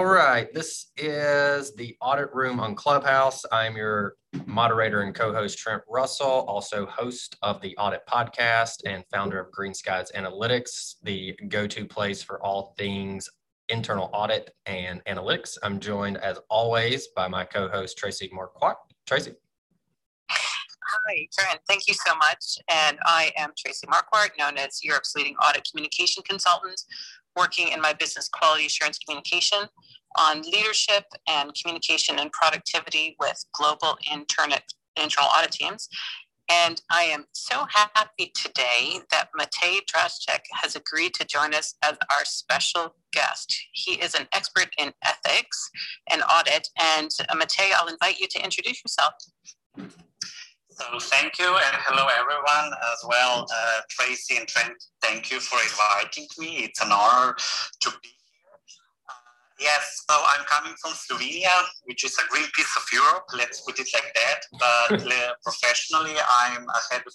All right, this is the audit room on Clubhouse. I'm your moderator and co-host Trent Russell, also host of the Audit Podcast and founder of Green Skies Analytics, the go-to place for all things internal audit and analytics. I'm joined as always by my co-host Tracie Marquardt. Tracie. Hi, Trent. Thank you so much. And I am Tracie Marquardt, known as Europe's leading audit communication consultant working in my business quality assurance communication on leadership and communication and productivity with global internal, audit teams. And I am so happy today that Matej Drašček has agreed to join us as our special guest. He is an expert in ethics and audit. And uh, Matej, I'll invite you to introduce yourself. So thank you and hello everyone as well. Uh, Tracie and Trent, thank you for inviting me. It's an honor to be here. Uh, yes, so I'm coming from Slovenia, which is a green piece of Europe, let's put it like that. But uh, professionally, I'm a head of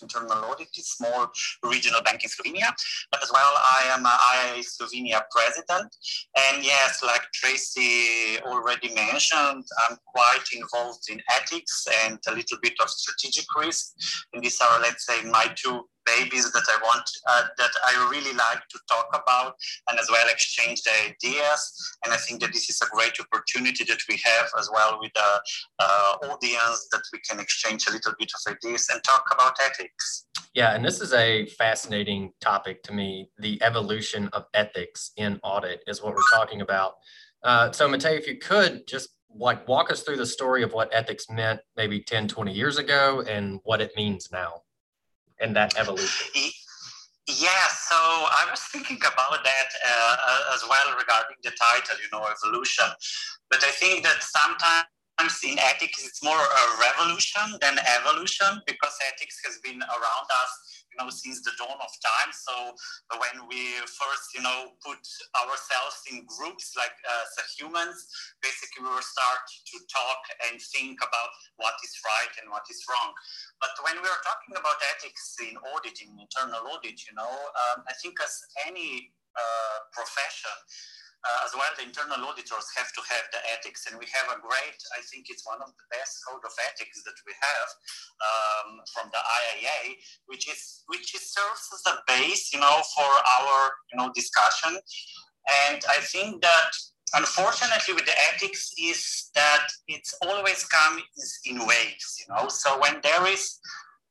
internal audit, small regional bank in Slovenia, but as well I am a Slovenia president. And yes, like Tracie already mentioned, I'm quite involved in ethics and a little bit of strategic risk. And these are, let's say, my two babies that I want, uh, that I really like to talk about and as well exchange the ideas. And I think that this is a great opportunity that we have as well with the uh, audience that we can exchange a little bit of ideas and talk about ethics. Yeah, and this is a fascinating topic to me. The evolution of ethics in audit is what we're talking about. Uh, so, Matej, if you could just like walk us through the story of what ethics meant maybe 10, 20 years ago and what it means now and that evolution? Yeah, so I was thinking about that uh, as well regarding the title, you know, evolution. But I think that sometimes in ethics it's more a revolution than evolution because ethics has been around us know, since the dawn of time. So when we first, you know, put ourselves in groups like uh, as humans, basically we will start to talk and think about what is right and what is wrong. But when we are talking about ethics in auditing, internal audit, you know, um, I think as any uh, profession, uh, as well, the internal auditors have to have the ethics, and we have a great, I think it's one of the best code of ethics that we have um, from the IIA, which is which is serves as a base, you know, for our you know discussion. And I think that unfortunately with the ethics is that it's always comes in waves, you know. So when there is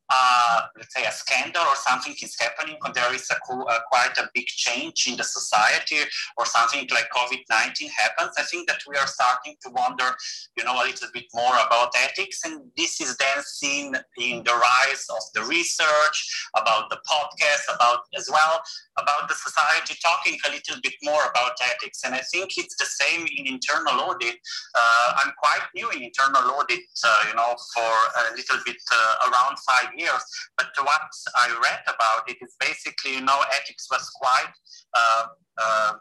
uh, let's say a scandal or something is happening or there is a, a, quite a big change in the society or something like covid-19 happens i think that we are starting to wonder you know a little bit more about ethics. And this is then seen in the rise of the research about the podcast about as well about the society talking a little bit more about ethics. And i think it's the same in internal audit. Uh, i'm quite new in internal audit uh, you know for a little bit uh, around five years. But what I read about it is basically, you know, ethics was quite uh, uh,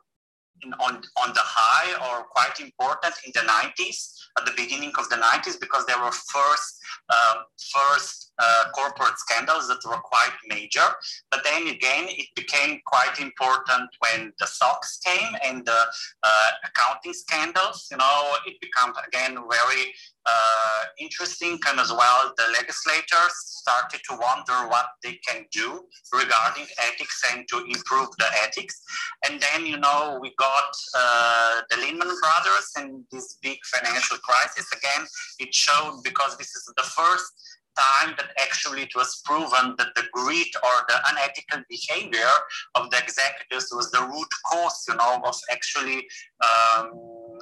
in, on, on the high or quite important in the 90s, at the beginning of the 90s, because there were first, um, first uh, corporate scandals that were quite major. But then again, it became quite important when the SOX came and the uh, accounting scandals. You know, it became again very uh, interesting and as well the legislators started to wonder what they can do regarding ethics and to improve the ethics and then you know we got uh, the lehman brothers and this big financial crisis again it showed because this is the first time that actually it was proven that the greed or the unethical behavior of the executives was the root cause, you know, of actually um,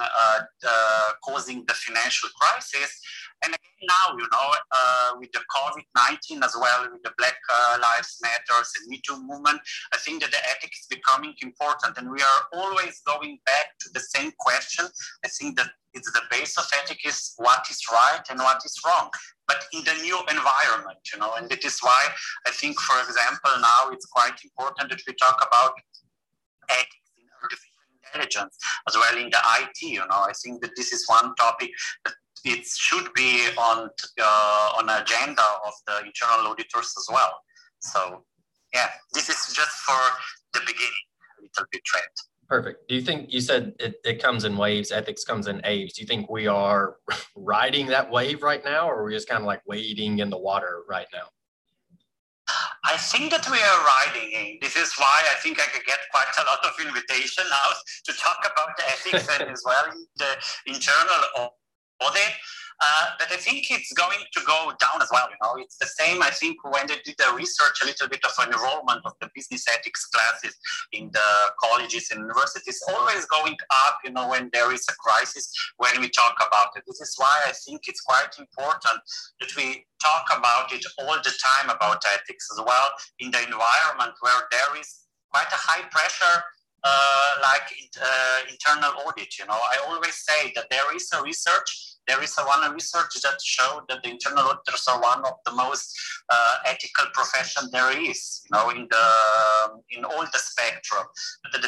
uh, uh, causing the financial crisis. And again, now, you know, uh, with the COVID-19 as well, with the Black uh, Lives Matters and Me Too movement, I think that the ethics is becoming important. And we are always going back to the same question. I think that it's the base of ethics is what is right and what is wrong but in the new environment, you know, and it is why I think, for example, now it's quite important that we talk about ethics in artificial intelligence as well in the IT, you know, I think that this is one topic that it should be on uh, on agenda of the internal auditors as well. So yeah, this is just for the beginning, a little bit Trent. Perfect. Do you think you said it, it comes in waves, ethics comes in waves? Do you think we are riding that wave right now, or are we just kind of like wading in the water right now? I think that we are riding in. This is why I think I could get quite a lot of invitation now to talk about the ethics and as well the internal Uh, but I think it's going to go down as well. You know, it's the same. I think when they did the research, a little bit of enrollment of the business ethics classes in the colleges and universities, always going up. You know, when there is a crisis, when we talk about it. This is why I think it's quite important that we talk about it all the time about ethics as well in the environment where there is quite a high pressure like uh, internal audit. You know, I always say that there is a research there is a one research that showed that the internal auditors are one of the most uh, ethical profession there is, you know, in the in all the spectrum. The,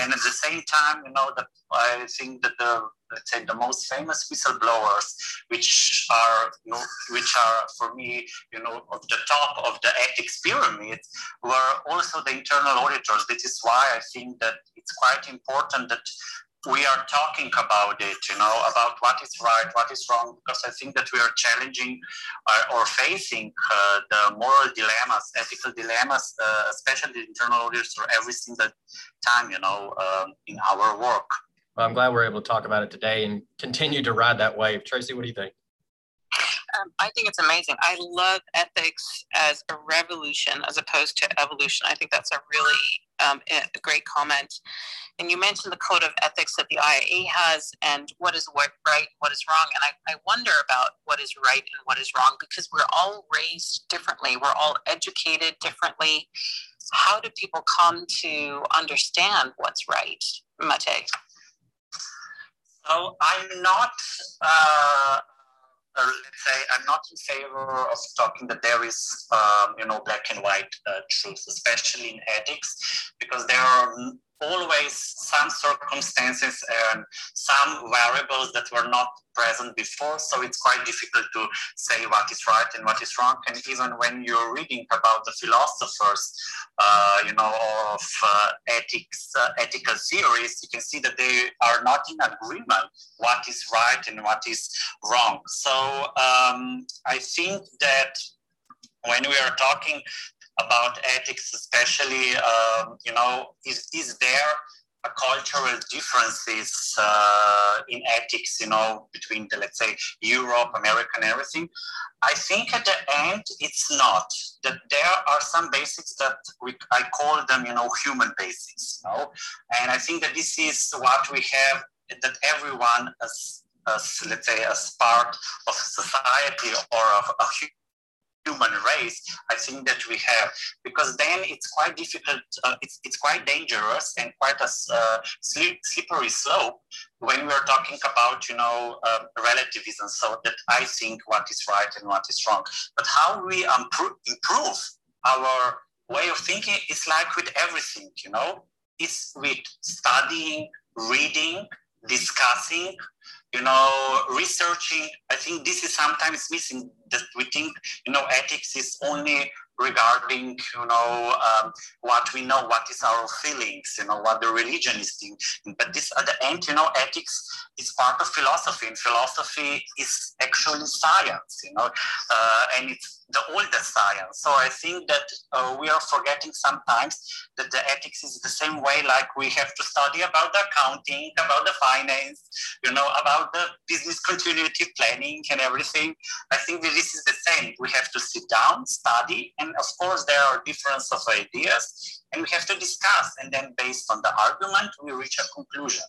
and at the same time, you know, that I think that the let's say the most famous whistleblowers, which are you know, which are for me, you know, of the top of the ethics pyramid, were also the internal auditors. This is why I think that it's quite important that we are talking about it, you know, about what is right, what is wrong, because I think that we are challenging uh, or facing uh, the moral dilemmas, ethical dilemmas, uh, especially the internal auditors, every single time, you know, um, in our work. Well, I'm glad we're able to talk about it today and continue to ride that wave. Tracie, what do you think? Um, I think it's amazing. I love ethics as a revolution as opposed to evolution. I think that's a really um, a great comment. And you mentioned the code of ethics that the IIA has and what is right, what is wrong. And I, I wonder about what is right and what is wrong because we're all raised differently. We're all educated differently. How do people come to understand what's right, Mate? So I'm not uh, uh, let's say I'm not in favor of talking that there is, um, you know, black and white uh, truth, especially in ethics, because there are always some circumstances and some variables that were not present before. So it's quite difficult to say what is right and what is wrong. And even when you're reading about the philosophers, uh, you know, of uh, ethics, uh, ethical theories, you can see that they are not in agreement what is right and what is wrong. So um, I think that when we are talking about ethics, especially, um, you know, is, is there cultural differences uh, in ethics, you know, between the, let's say, Europe, America, and everything? I think at the end, it's not. That there are some basics that we, I call them, you know, human basics, you know? And I think that this is what we have, that everyone as, as let's say, as part of society or of a human race, I think that we have, because then it's quite difficult, uh, it's, it's quite dangerous and quite a uh, slippery slope when we're talking about, you know, um, relativism, so that I think what is right and what is wrong. But how we improve our way of thinking is like with everything, you know, it's with studying, reading, discussing, you know, researching. I think this is sometimes missing that we think, you know, ethics is only regarding, you know, um, what we know, what is our feelings, you know, what the religion is doing. But this, at the end, you know, ethics is part of philosophy, and philosophy is actually science, you know, uh, and it's the oldest science. So I think that uh, we are forgetting sometimes that the ethics is the same way like we have to study about the accounting, about the finance, you know, about the business continuity planning and everything. I think that this is the same. We have to sit down, study, and of course there are differences of ideas and we have to discuss. And then based on the argument, we reach a conclusion.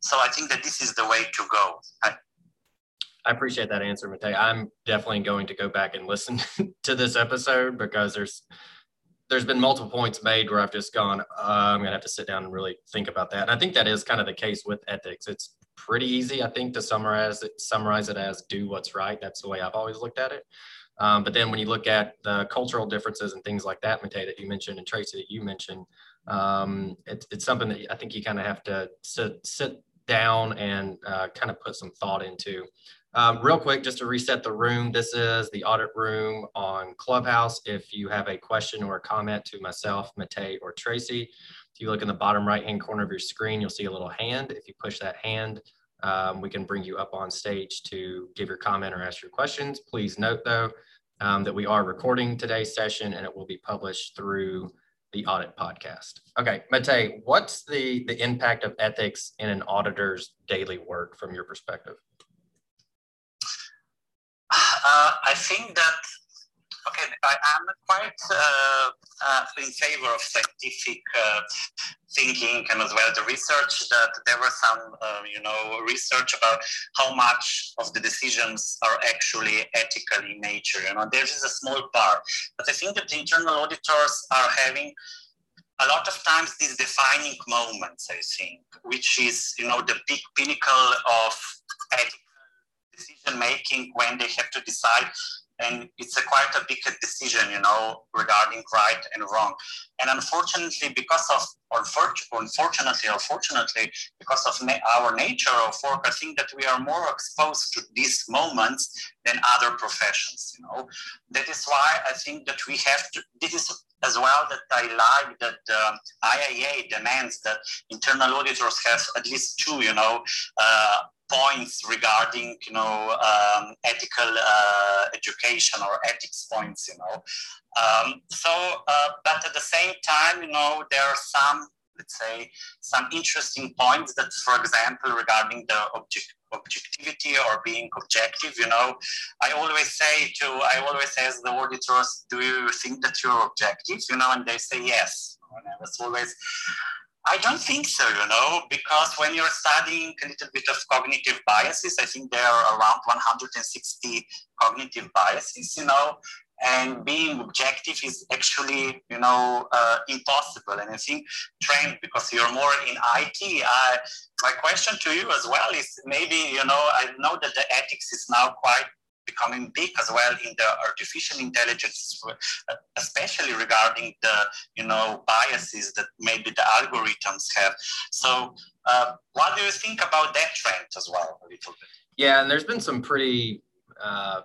So I think that this is the way to go. I, I appreciate that answer, Matej. I'm definitely going to go back and listen to this episode because there's there's been multiple points made where I've just gone, uh, I'm gonna have to sit down and really think about that. And I think that is kind of the case with ethics. It's pretty easy, I think, to summarize it, summarize it as do what's right. That's the way I've always looked at it. Um, but then when you look at the cultural differences and things like that, Matej, that you mentioned, and Tracie that you mentioned, um, it, it's something that I think you kind of have to sit, sit down and uh, kind of put some thought into. Um, real quick, just to reset the room, this is the audit room on Clubhouse. If you have a question or a comment to myself, Matej, or Tracie, If you look in the bottom right-hand corner of your screen, you'll see a little hand. If you push that hand, um, we can bring you up on stage to give your comment or ask your questions. Please note though, um, that we are recording today's session and it will be published through the audit podcast. Okay, Mate, what's the, the impact of ethics in an auditor's daily work from your perspective? Uh, I think that Okay, I, am quite uh, uh, in favor of scientific uh, thinking and as well the research that there was some, uh, you know, research about how much of the decisions are actually ethical in nature. You know, there is a small part, but I think that the internal auditors are having a lot of times these defining moments, I think, which is, you know, the big pinnacle of ethical decision making when they have to decide and it's a quite a big decision, you know, regarding right and wrong. And unfortunately, because of, unfortunately, or fortunately, because of na- our nature of work, I think that we are more exposed to these moments than other professions, you know. That is why I think that we have to, this is as well that I like that the IIA demands that internal auditors have at least two, you know, uh, points regarding you know um, ethical uh, education or ethics points you know. Um, so uh, but at the same time you know there are some let's say some interesting points that for example regarding the object objectivity or being objective you know. I always say to i always ask the auditors do you think that you're objective? You know and they say yes. And that's always I don't think so, you know, because when you're studying a little bit of cognitive biases, I think there are around 160 cognitive biases, you know, and being objective is actually, you know, uh, impossible. And I think, Trent because you're more in IT, uh, my question to you as well is maybe, you know, I know that the ethics is now quite becoming big as well in the artificial intelligence, especially regarding the you know biases that maybe the algorithms have. So, uh, what do you think about that trend as well, a little bit? Yeah, and there's been some pretty uh,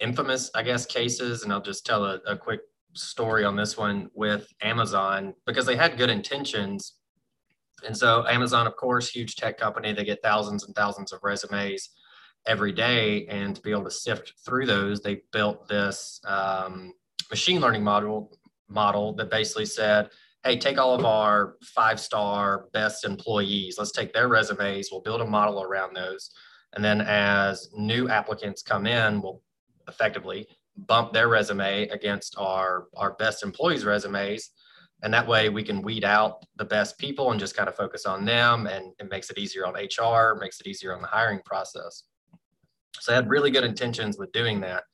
infamous, I guess, cases, and I'll just tell a, a quick story on this one with Amazon because they had good intentions. And so Amazon, of course, huge tech company, they get thousands and thousands of resumes every day. And to be able to sift through those, they built this um, machine learning model model that basically said, hey, take all of our five star best employees, let's take their resumes, we'll build a model around those. And then as new applicants come in, we'll effectively bump their resume against our, our best employees' resumes. And that way we can weed out the best people and just kind of focus on them. And it makes it easier on HR, makes it easier on the hiring process. So I had really good intentions with doing that.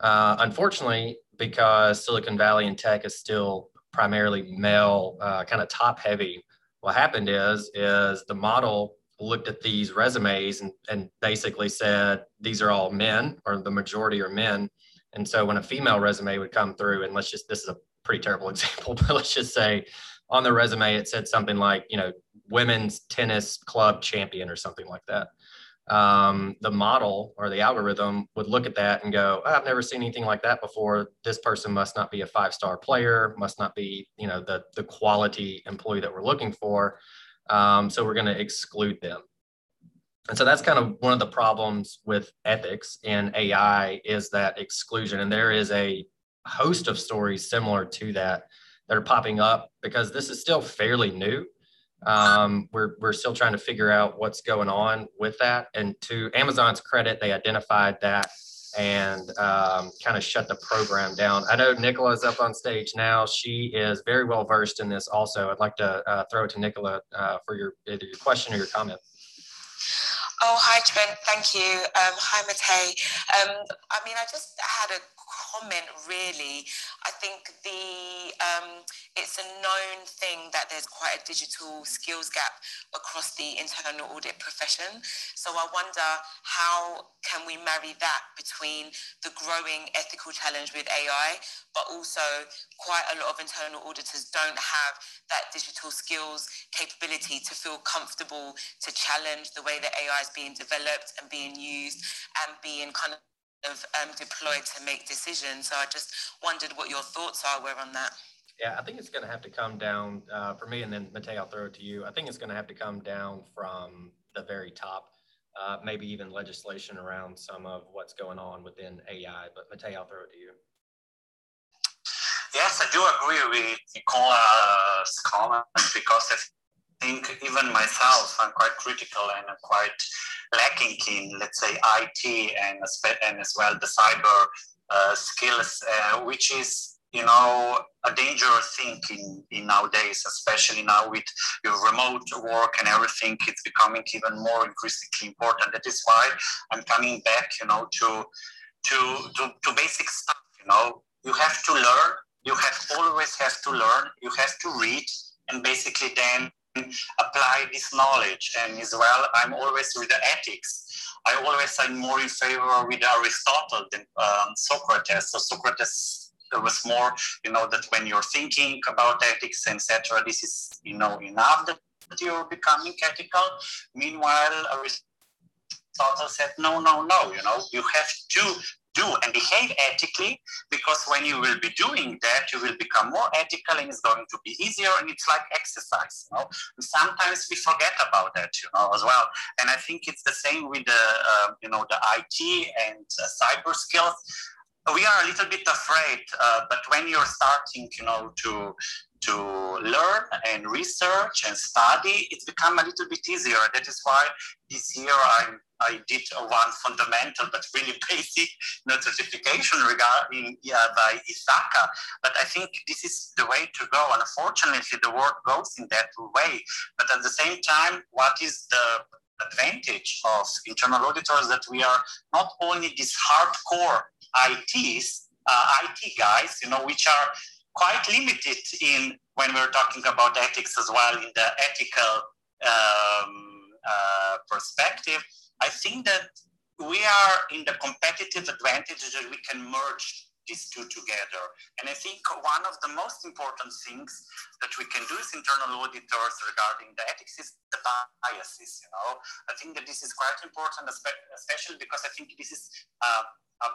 Uh, unfortunately, because Silicon Valley and tech is still primarily male, uh, kind of top heavy, what happened is is the model looked at these resumes and, and basically said these are all men or the majority are men. And so when a female resume would come through, and let's just this is a pretty terrible example, but let's just say on the resume it said something like, you know, women's tennis club champion or something like that um, the model or the algorithm would look at that and go, oh, I've never seen anything like that before. This person must not be a five star player, must not be, you know, the, the quality employee that we're looking for. Um, so we're going to exclude them. And so that's kind of one of the problems with ethics in AI is that exclusion. And there is a host of stories similar to that that are popping up because this is still fairly new. Um, we're, we're still trying to figure out what's going on with that. And to Amazon's credit, they identified that and um, kind of shut the program down. I know Nicola is up on stage now. She is very well versed in this also. I'd like to uh, throw it to Nicola uh, for your either your question or your comment. Oh, hi, Trent. Thank you. Um, hi, Matej. Um, I mean, I just had a comment really. I think the um, it's a known thing that there's quite a digital skills gap across the internal audit profession. So I wonder how can we marry that between the growing ethical challenge with AI, but also quite a lot of internal auditors don't have that digital skills capability to feel comfortable to challenge the way that AI is being developed and being used and being kind of of um, deployed to make decisions. So I just wondered what your thoughts are were on that. Yeah, I think it's going to have to come down uh, for me, and then Matej, I'll throw it to you. I think it's going to have to come down from the very top, uh, maybe even legislation around some of what's going on within AI. But Matej, I'll throw it to you. Yes, I do agree with Nicola's comment because I think even myself, I'm quite critical and I'm quite lacking in, let's say, IT and, and as well the cyber uh, skills, uh, which is you know a dangerous thing in, in nowadays especially now with your remote work and everything it's becoming even more increasingly important. That is why i'm coming back you know to to to, to basic stuff you know. You have to learn you have always have to learn you have to read and basically then apply this knowledge. And as well i'm always with the ethics. I always am more in favor with aristotle than um, socrates. So socrates was more you know that when you're thinking about ethics etc this is you know enough that you're becoming ethical. Meanwhile aristotle said no no no you know you have to do and behave ethically because when you will be doing that you will become more ethical and it's going to be easier and it's like exercise you know? And sometimes we forget about that you know as well. And i think it's the same with the uh, you know the it and uh, cyber skills. We are a little bit afraid uh, but when you're starting you know to to learn and research and study, it's become a little bit easier. That is why this year I, I did one fundamental but really basic certification regarding by ISACA. But I think this is the way to go. Unfortunately, the world goes in that way. But at the same time, what is the advantage of internal auditors that we are not only these hardcore ITs, uh, IT guys, you know, which are quite limited in when we're talking about ethics as well in the ethical um, uh, perspective. I think that we are in the competitive advantage that we can merge these two together. And I think one of the most important things that we can do as internal auditors regarding the ethics is the biases. You know, I think that this is quite important, especially because I think this is uh, a,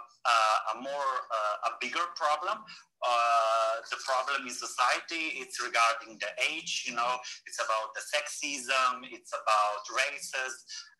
a, more uh, a bigger problem. Uh, the problem in society it's regarding the age. You know, it's about the sexism, it's about races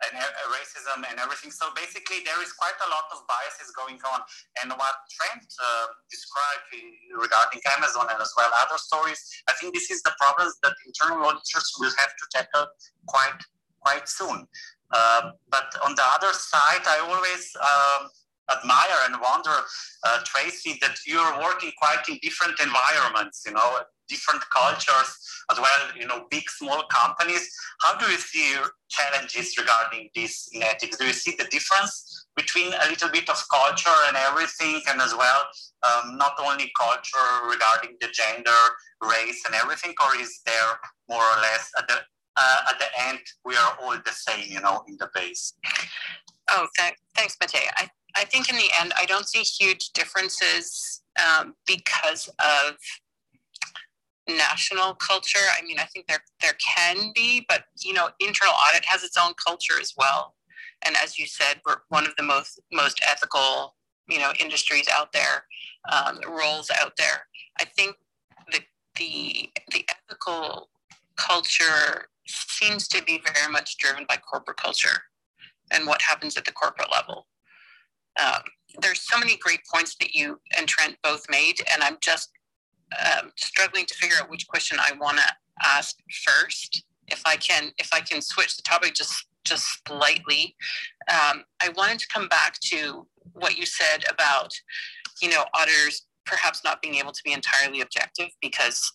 and uh, racism and everything. So basically, there is quite a lot of biases going on. And what Trent uh, described regarding Amazon and as well other stories, I think this is the problems that internal auditors will have to tackle quite quite soon. Uh, but on the other side, I always um, admire and wonder, uh, Tracie, that you're working quite in different environments, you know, different cultures as well, you know, big, small companies. How do you see challenges regarding this in ethics? Do you see the difference between a little bit of culture and everything, and as well, um, not only culture regarding the gender, race, and everything, or is there more or less at the uh, at the end we are all the same, you know, in the base? Oh, th- thanks, Matej. I I think in the end, I don't see huge differences um, because of national culture. I mean, I think there there can be, but you know, internal audit has its own culture as well. And as you said, we're one of the most most ethical, you know, industries out there, um, roles out there. I think the the the ethical culture seems to be very much driven by corporate culture and what happens at the corporate level um, there's so many great points that you and Trent both made, and I'm just um, struggling to figure out which question I want to ask first. If I can, if I can switch the topic just just slightly, um, I wanted to come back to what you said about, you know, auditors perhaps not being able to be entirely objective because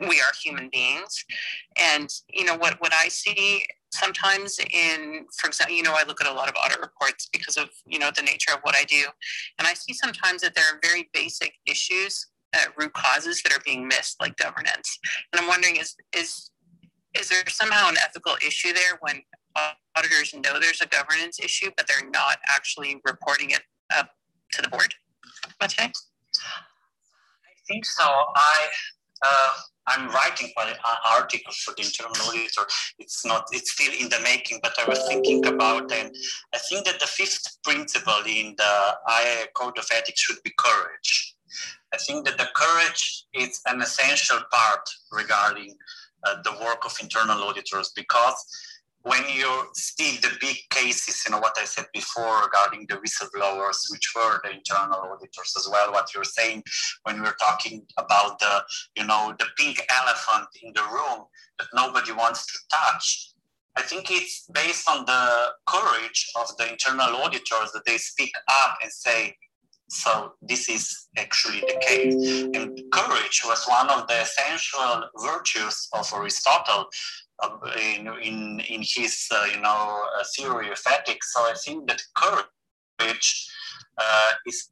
we are human beings, and you know what what I see sometimes in for example you know i look at a lot of audit reports because of you know the nature of what i do. And i see sometimes that there are very basic issues uh, root causes that are being missed like governance. And i'm wondering is is is there somehow an ethical issue there when auditors know there's a governance issue but they're not actually reporting it up to the board? Okay i think so. I uh, I'm writing an article for the internal auditor. It's not, it's still in the making, but I was thinking about, and I think that the fifth principle in the IIA Code of Ethics should be courage. I think that the courage is an essential part regarding uh, the work of internal auditors because when you see the big cases, you know, what I said before regarding the whistleblowers, which were the internal auditors as well, what you're saying when we're talking about the, you know, the pink elephant in the room that nobody wants to touch. I think it's based on the courage of the internal auditors that they speak up and say, so this is actually the case. And courage was one of the essential virtues of Aristotle uh, in, in, in his, uh, you know, uh, theory of ethics. So I think that courage uh, is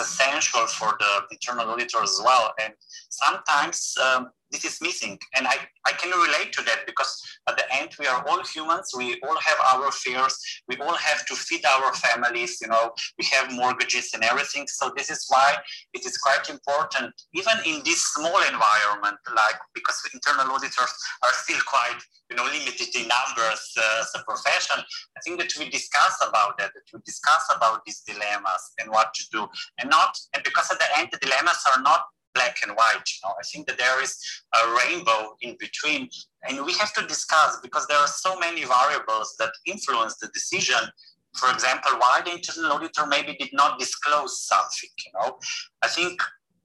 essential for the internal auditor as well. And sometimes um, this is missing. And I, I can relate to that because at the end, we are all humans. We all have our fears. We all have to feed our families. You know, we have mortgages and everything. So this is why it is quite important, even in this small environment, like because internal auditors are still quite, you know, limited in numbers uh, as a profession. I think that we discuss about that, that we discuss about these dilemmas and what to do and not, and because at the end, the dilemmas are not black and white. You know, I think that there is a rainbow in between, and we have to discuss because there are so many variables that influence the decision. For example, why the internal auditor maybe did not disclose something. You know, I think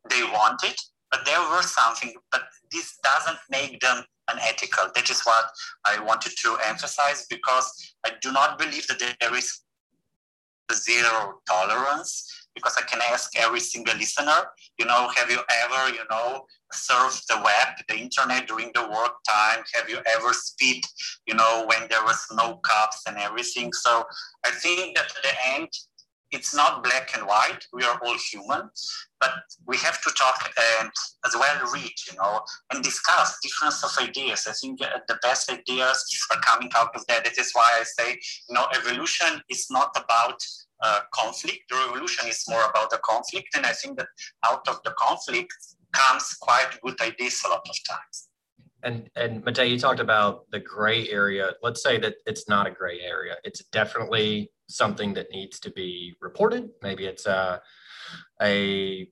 they wanted, but there were something, but this doesn't make them unethical. That is what I wanted to emphasize because I do not believe that there is zero tolerance because I can ask every single listener, you know, have you ever, you know, surfed the web, the internet during the work time? Have you ever speed, you know, when there was no cups and everything? So I think that at the end, it's not black and white. We are all human, but we have to talk and as well read, you know, and discuss difference of ideas. I think the best ideas are coming out of that. That is why I say, you know, evolution is not about uh, conflict. The revolution is more about the conflict. And I think that out of the conflict comes quite good ideas a lot of times. And and Matej, you talked about the gray area. Let's say that it's not a gray area. It's definitely something that needs to be reported. Maybe it's a, a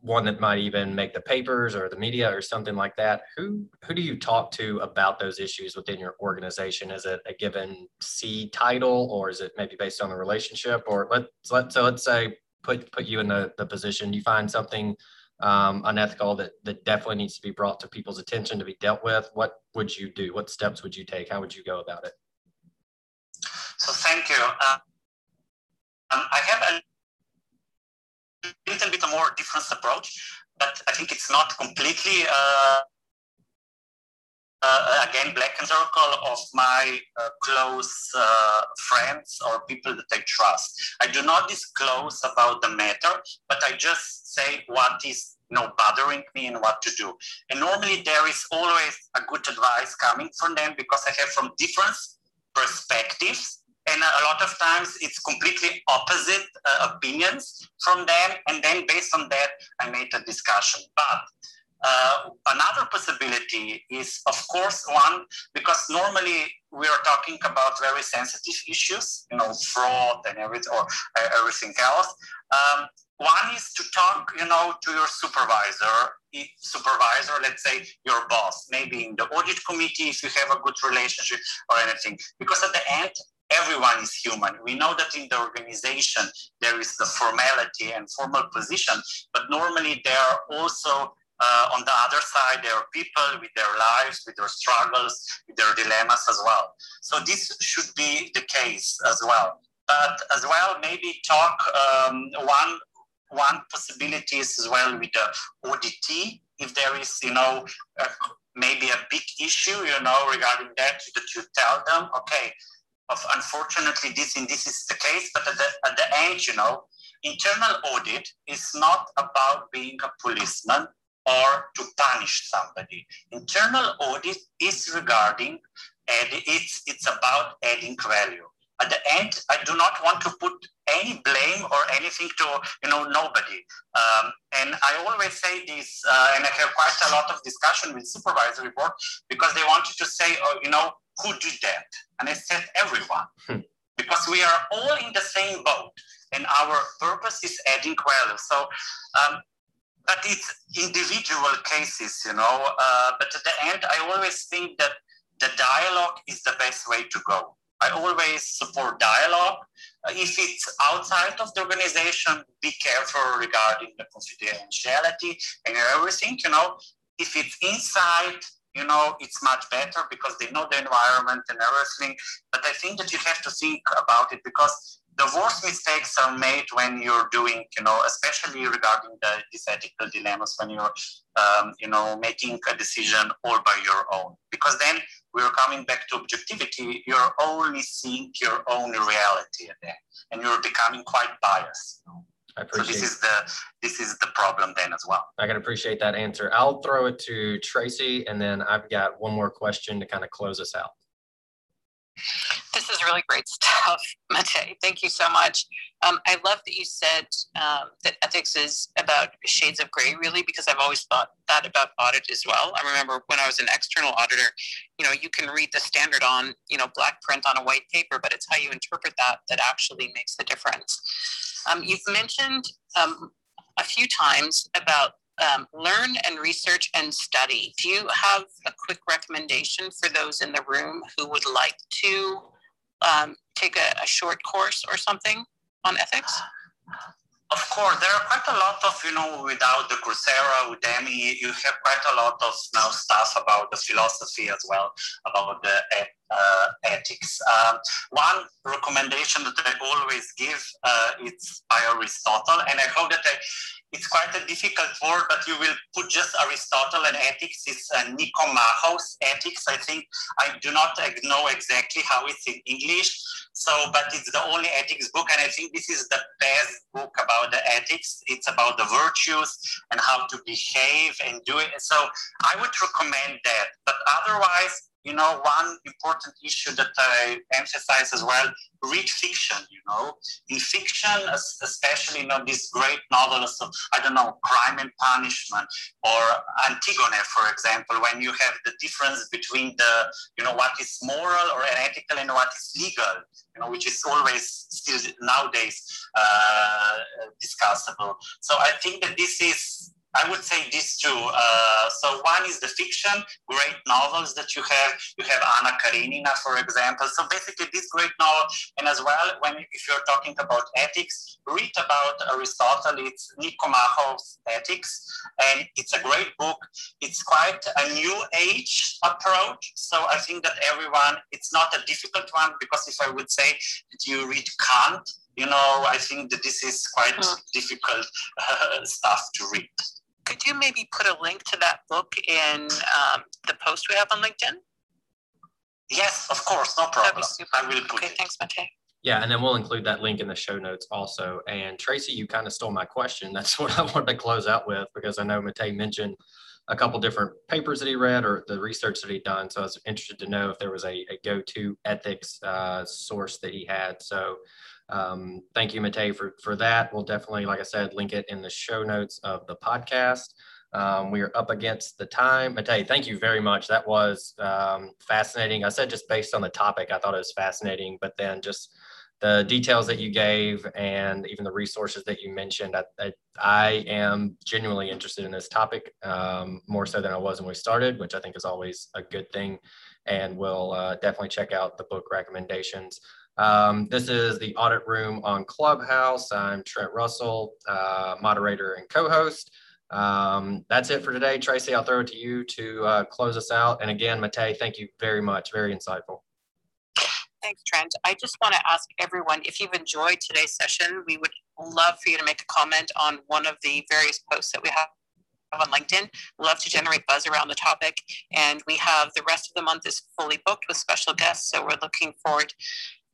one that might even make the papers or the media or something like that who who do you talk to about those issues within your organization is it a given c title or is it maybe based on the relationship or let's let so let's say put put you in the, the position you find something um, unethical that that definitely needs to be brought to people's attention to be dealt with. What would you do? What steps would you take? How would you go about it? So thank you. Uh, um, i have a little bit more different approach, but I think it's not completely uh, uh, again black and circle of my uh, close uh, friends or people that I trust. I do not disclose about the matter, but I just say what is you know, bothering me and what to do. And normally there is always a good advice coming from them because I have from different perspectives and a lot of times it's completely opposite uh, opinions from them and then based on that i made a discussion but uh, another possibility is of course one because normally we are talking about very sensitive issues you know fraud and everything or uh, everything else um, one is to talk you know to your supervisor supervisor let's say your boss maybe in the audit committee if you have a good relationship or anything because at the end everyone is human. We know that in the organization there is the formality and formal position, but normally there are also uh, on the other side, there are people with their lives, with their struggles, with their dilemmas as well. So this should be the case as well. But as well, maybe talk um, one one possibility is as well with the ODT. If there is, you know, maybe a big issue, you know, regarding that, that you tell them, okay, unfortunately this and this is the case, but at the, at the end, you know, internal audit is not about being a policeman or to punish somebody. Internal audit is regarding, and it's, it's about adding value. At the end, I do not want to put any blame or anything to you know nobody. Um, and I always say this, uh, and I have quite a lot of discussion with supervisory board because they wanted to say, oh, you know, who did that? And I said, everyone. Hmm. Because we are all in the same boat and our purpose is adding value. So um, but it's individual cases, you know. Uh, but at the end, I always think that the dialogue is the best way to go. I always support dialogue. Uh, if it's outside of the organization, be careful regarding the confidentiality and everything, you know. If it's inside, you know, it's much better because they know the environment and everything. But I think that you have to think about it because the worst mistakes are made when you're doing, you know, especially regarding the, these ethical dilemmas, when you're, um, you know, making a decision all by your own. Because then we're coming back to objectivity. You're only seeing your own reality then, and you're becoming quite biased. I appreciate. So this is the this is the problem then as well. I can appreciate that answer. I'll throw it to Tracie, and then I've got one more question to kind of close us out. This is really great stuff, Mate. Thank you so much. Um, I love that you said um, that ethics is about shades of gray, really, because I've always thought that about audit as well. I remember when I was an external auditor, you know, you can read the standard on, you know, black print on a white paper, but it's how you interpret that that actually makes the difference. Um, you've mentioned um, a few times about um, learn and research and study. Do you have a quick recommendation for those in the room who would like to um, take a, a, short course or something on ethics? Of course, there are quite a lot of, you know, without the Coursera, Udemy, you have quite a lot of now stuff about the philosophy as well, about the uh, ethics. Um, one recommendation that I always give uh, it's by Aristotle, and I hope that I, it's quite a difficult word, but you will put just Aristotle and ethics. It's uh, Nicomachos ethics. I think I do not know exactly how it's in English. So, but it's the only ethics book, and I think this is the best book about the ethics. It's about the virtues and how to behave and do it. So, I would recommend that. But otherwise, you know, one important issue that I emphasize as well, read fiction, you know. In fiction, especially, you know, these great novels of, I don't know, crime and punishment or Antigone, for example, when you have the difference between the, you know, what is moral or ethical and what is legal, you know, which is always still nowadays uh, discussable. So I think that this is I would say these two. Uh, so one is the fiction, great novels that you have. You have Anna Karenina, for example. So basically, this great novel, and as well, when if you're talking about ethics, read about Aristotle. It's Nicomachos Ethics, and it's a great book. It's quite a new age approach. So I think that everyone, it's not a difficult one because if I would say that you read Kant, you know, I think that this is quite mm. difficult uh, stuff to read. Could you maybe put a link to that book in um, the post we have on LinkedIn? Yes, of course, no problem. I will put okay, it. thanks, Mate. Yeah, and then we'll include that link in the show notes also. And Tracie, you kind of stole my question. That's what I wanted to close out with because I know Mate mentioned a couple different papers that he read or the research that he'd done. So I was interested to know if there was a, a go-to ethics uh, source that he had. So um, thank you, Mate, for, for that. We'll definitely, like I said, link it in the show notes of the podcast. Um, we are up against the time. Mate, thank you very much. That was um, fascinating. I said just based on the topic, I thought it was fascinating, but then just the details that you gave and even the resources that you mentioned, I, I, I am genuinely interested in this topic um, more so than I was when we started, which I think is always a good thing. And we'll uh, definitely check out the book recommendations. Um, this is the audit room on Clubhouse. I'm Trent Russell, uh, moderator and co-host. Um, that's it for today. Tracie, I'll throw it to you to uh, close us out. And again, Mate, thank you very much. Very insightful. Thanks, Trent. I just want to ask everyone if you've enjoyed today's session, we would love for you to make a comment on one of the various posts that we have on LinkedIn. Love to generate buzz around the topic. And we have the rest of the month is fully booked with special guests. So we're looking forward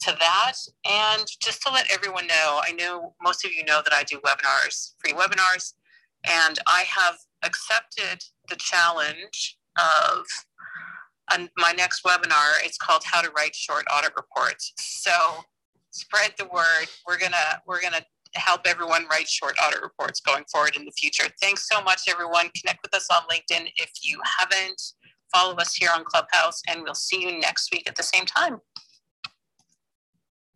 to that. And just to let everyone know, I know most of you know that I do webinars, free webinars, and I have accepted the challenge of my next webinar. It's called How to Write Short Audit Reports. So spread the word. We're gonna we're gonna help everyone write short audit reports going forward in the future. Thanks so much, everyone. Connect with us on LinkedIn if you haven't. Follow us here on Clubhouse, and we'll see you next week at the same time.